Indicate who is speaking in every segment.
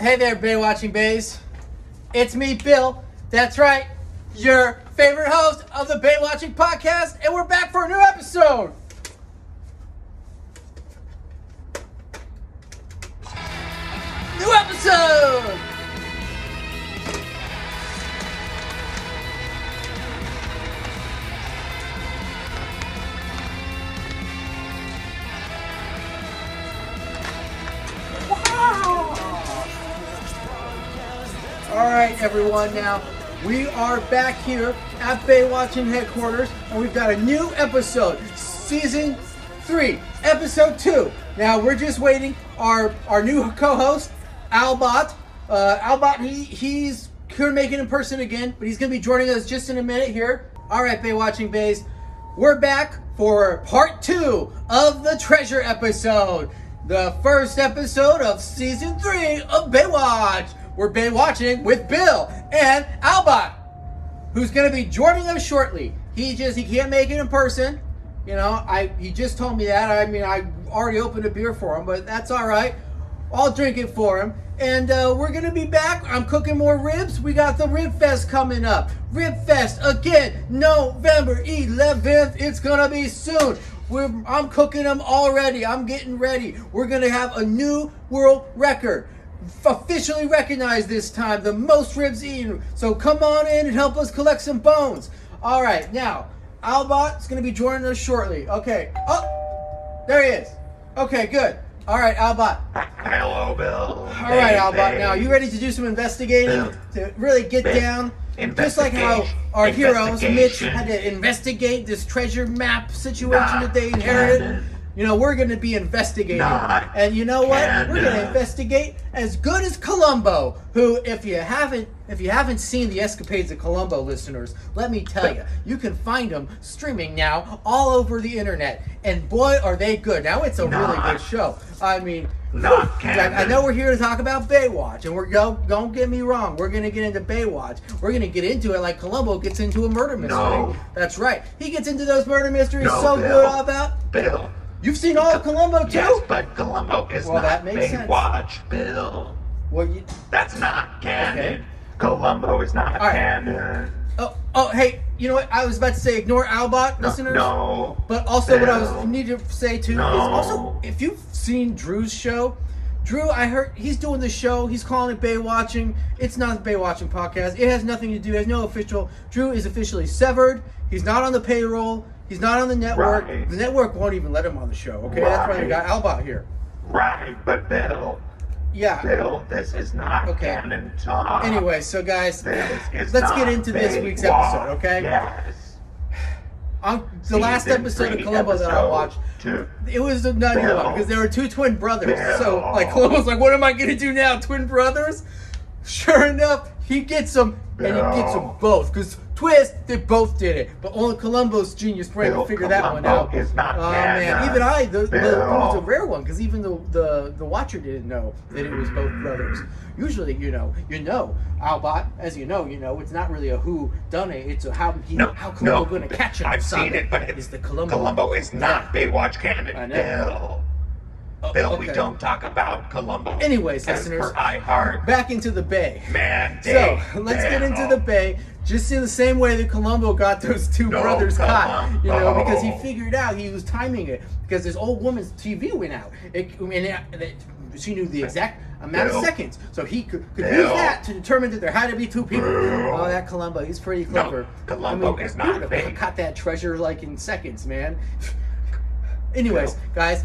Speaker 1: Hey there, Bay Watching Bays. It's me, Bill. That's right, your favorite host of the Bay Watching Podcast, and we're back for a new episode. All right, everyone. Now we are back here at Bay Watching headquarters, and we've got a new episode, season three, episode two. Now we're just waiting. Our our new co-host, Albot. Uh, Albot, he he's couldn't make it in person again, but he's gonna be joining us just in a minute here. All right, Baywatching Bays, we're back for part two of the treasure episode. The first episode of season three of Baywatch. We're Baywatching with Bill and Albot, who's going to be joining us shortly. He just he can't make it in person. You know, I he just told me that. I mean, I already opened a beer for him, but that's all right. I'll drink it for him. And uh, we're gonna be back. I'm cooking more ribs. We got the Rib Fest coming up. Rib Fest again, November 11th. It's gonna be soon. We're, I'm cooking them already. I'm getting ready. We're gonna have a new world record officially recognized this time the most ribs eaten. So come on in and help us collect some bones. All right, now Albot is going to be joining us shortly. Okay. Oh, there he is. Okay, good. All right, Albot.
Speaker 2: Hello, Bill.
Speaker 1: All right, Albot. Now you ready to do some investigating
Speaker 2: Bill.
Speaker 1: to really get
Speaker 2: Bill.
Speaker 1: down? Just like how our heroes, Mitch, had to investigate this treasure map situation
Speaker 2: Not
Speaker 1: that they inherited.
Speaker 2: canon.
Speaker 1: You know, we're going to be investigating. And you know what? We're going to investigate as good as Columbo, who if you haven't if you haven't seen the escapades of Columbo listeners, let me tell you, you can find them streaming now all over the internet. And boy are they good. Now it's a really good show. I mean,
Speaker 2: Not
Speaker 1: I. I know we're here to talk about Baywatch, and we're go, don't get me wrong, we're gonna get into Baywatch. We're gonna get into it like Columbo gets into a murder mystery.
Speaker 2: No.
Speaker 1: That's right. He gets into those murder mysteries
Speaker 2: No,
Speaker 1: so
Speaker 2: Bill.
Speaker 1: good about.
Speaker 2: Bill.
Speaker 1: You've seen all of Columbo too.
Speaker 2: Yes, but Columbo is
Speaker 1: Well, that
Speaker 2: not
Speaker 1: sense.
Speaker 2: Baywatch, Bill.
Speaker 1: Well, you,
Speaker 2: That's not canon.
Speaker 1: Okay.
Speaker 2: Columbo is not
Speaker 1: right.
Speaker 2: canon.
Speaker 1: oh, oh, hey, you know what? I was about to say ignore Albot
Speaker 2: No,
Speaker 1: listeners.
Speaker 2: no.
Speaker 1: But also, what I was
Speaker 2: Bill.
Speaker 1: need to say too
Speaker 2: No.
Speaker 1: is also if you've seen Drew's show, Drew, I heard he's doing the show. He's calling it Baywatching. It's not the Baywatching podcast. It has nothing to do. It has no official. Drew is officially severed. He's not on the payroll. He's not on the network.
Speaker 2: Right.
Speaker 1: The network won't even let him on the show. Okay, that's why we got Alba here.
Speaker 2: Right, but Bill.
Speaker 1: Yeah.
Speaker 2: Bill, this is not
Speaker 1: Okay.
Speaker 2: canon talk.
Speaker 1: Anyway, so guys, let's get into this week's
Speaker 2: Baywatch.
Speaker 1: episode. Okay.
Speaker 2: Yes.
Speaker 1: On the last episode of Columbo that I watched,
Speaker 2: two.
Speaker 1: It was a nutty
Speaker 2: Bill.
Speaker 1: one because there were two twin brothers.
Speaker 2: Bill.
Speaker 1: So like Columbo's like, what am I gonna do now? Twin brothers? Sure enough, he gets them and he gets them both. Because twist, they both did it. But only Columbo's genius brain
Speaker 2: Bill,
Speaker 1: could figure that one out.
Speaker 2: is not
Speaker 1: oh man, even I, the, the, it was a rare one because even the, the the watcher didn't know that it was both brothers. Usually, you know, you know, Albot, as you know, you know, it's not really a who done it. It's a how he,
Speaker 2: No,
Speaker 1: how Columbo
Speaker 2: no,
Speaker 1: going to catch him.
Speaker 2: I've seen it, but it's,
Speaker 1: the Columbo.
Speaker 2: Columbo is not Baywatch canon.
Speaker 1: I know.
Speaker 2: Bill.
Speaker 1: Oh,
Speaker 2: Bill, we don't talk about Columbo.
Speaker 1: Anyways, listeners, back into the bay.
Speaker 2: Man,
Speaker 1: So let's get into
Speaker 2: Bill.
Speaker 1: the bay. Just in the same way that Columbo got those two
Speaker 2: No,
Speaker 1: brothers caught, you know,
Speaker 2: Columbo.
Speaker 1: because he oh. figured out he was timing it because this old woman's TV went out. It, and it, it- she knew the exact amount
Speaker 2: Bill.
Speaker 1: of seconds, so he could, could use that to determine that there had to be two people.
Speaker 2: Bill.
Speaker 1: Oh, that Columbo, he's pretty clever.
Speaker 2: Columbo is not
Speaker 1: he would
Speaker 2: big.
Speaker 1: caught that treasure like in seconds, man. Anyways, guys,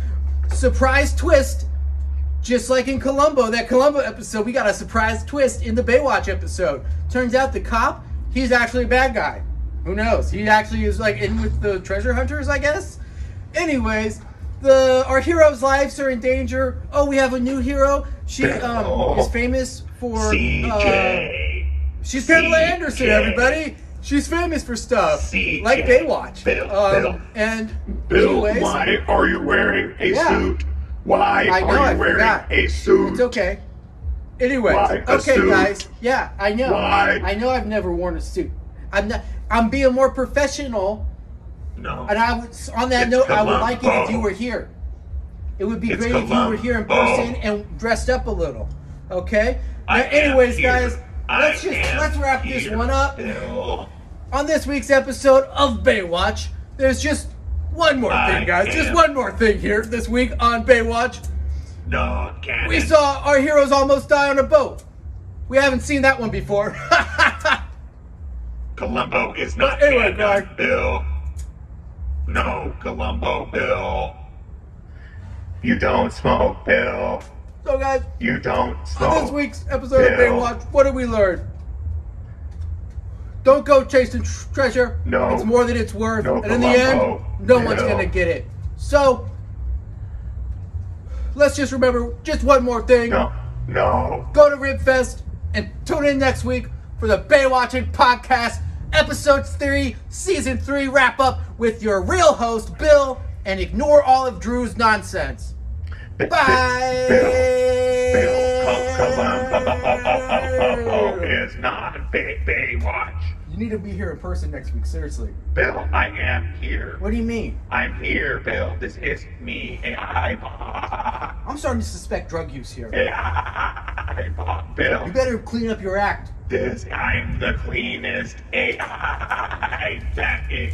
Speaker 1: surprise twist. Just like in Columbo, that Columbo episode, we got a surprise twist in the Baywatch episode. Turns out the cop, he's actually a bad guy. Who knows? He actually is like in with the treasure hunters, I guess. Anyways, the our heroes' lives are in danger. Oh, we have a new hero. She um is famous for uh, she's Pamela. Anderson, everybody. She's famous for stuff
Speaker 2: CJ.
Speaker 1: like Baywatch.
Speaker 2: Bill,
Speaker 1: um,
Speaker 2: Bill.
Speaker 1: And
Speaker 2: Bill,
Speaker 1: anyways,
Speaker 2: why are you wearing a
Speaker 1: Yeah.
Speaker 2: suit? Why
Speaker 1: I know,
Speaker 2: are you
Speaker 1: I
Speaker 2: wearing
Speaker 1: forgot.
Speaker 2: a suit?
Speaker 1: It's okay. Anyways,
Speaker 2: Why
Speaker 1: okay, guys. Yeah, I know.
Speaker 2: Why?
Speaker 1: I know. I've never worn a suit. I'm not. I'm being more professional.
Speaker 2: No.
Speaker 1: And I was on that
Speaker 2: It's
Speaker 1: note, I would like it if you were here. It would be
Speaker 2: It's
Speaker 1: great if you were here in person and dressed up a little. Okay. Now, anyways, guys, let's just let's wrap this one up. On this week's episode of Baywatch, there's just one more thing, guys. Just one more thing here this week on Baywatch.
Speaker 2: No.
Speaker 1: We saw our heroes almost die on a boat. We haven't seen that one before.
Speaker 2: Columbo is not
Speaker 1: But anyway, guys.
Speaker 2: Bill. No, Columbo, Bill. You don't smoke, Bill.
Speaker 1: So, guys,
Speaker 2: You don't
Speaker 1: on this week's episode of Baywatch, what did we learn? Don't go chasing tr- treasure.
Speaker 2: No.
Speaker 1: It's more than it's worth.
Speaker 2: No,
Speaker 1: and in the end, no one's going to get it. So, let's just remember just one more thing.
Speaker 2: No, no.
Speaker 1: Go to Ribfest and tune in next week for the Baywatching Podcast, Episode 3, Season 3 wrap up with your real host, Bill, and ignore all of Drew's nonsense. Bye.
Speaker 2: Bill, Bill, Col- Columbo is not Bay Baywatch.
Speaker 1: You need to be here in person next week, seriously.
Speaker 2: Bill, I am here.
Speaker 1: What do you mean?
Speaker 2: I'm here, Bill. This is me, AI bot.
Speaker 1: I'm starting to suspect drug use here.
Speaker 2: AI bot, Bill.
Speaker 1: You better clean up your act.
Speaker 2: This, I'm the cleanest AI that is.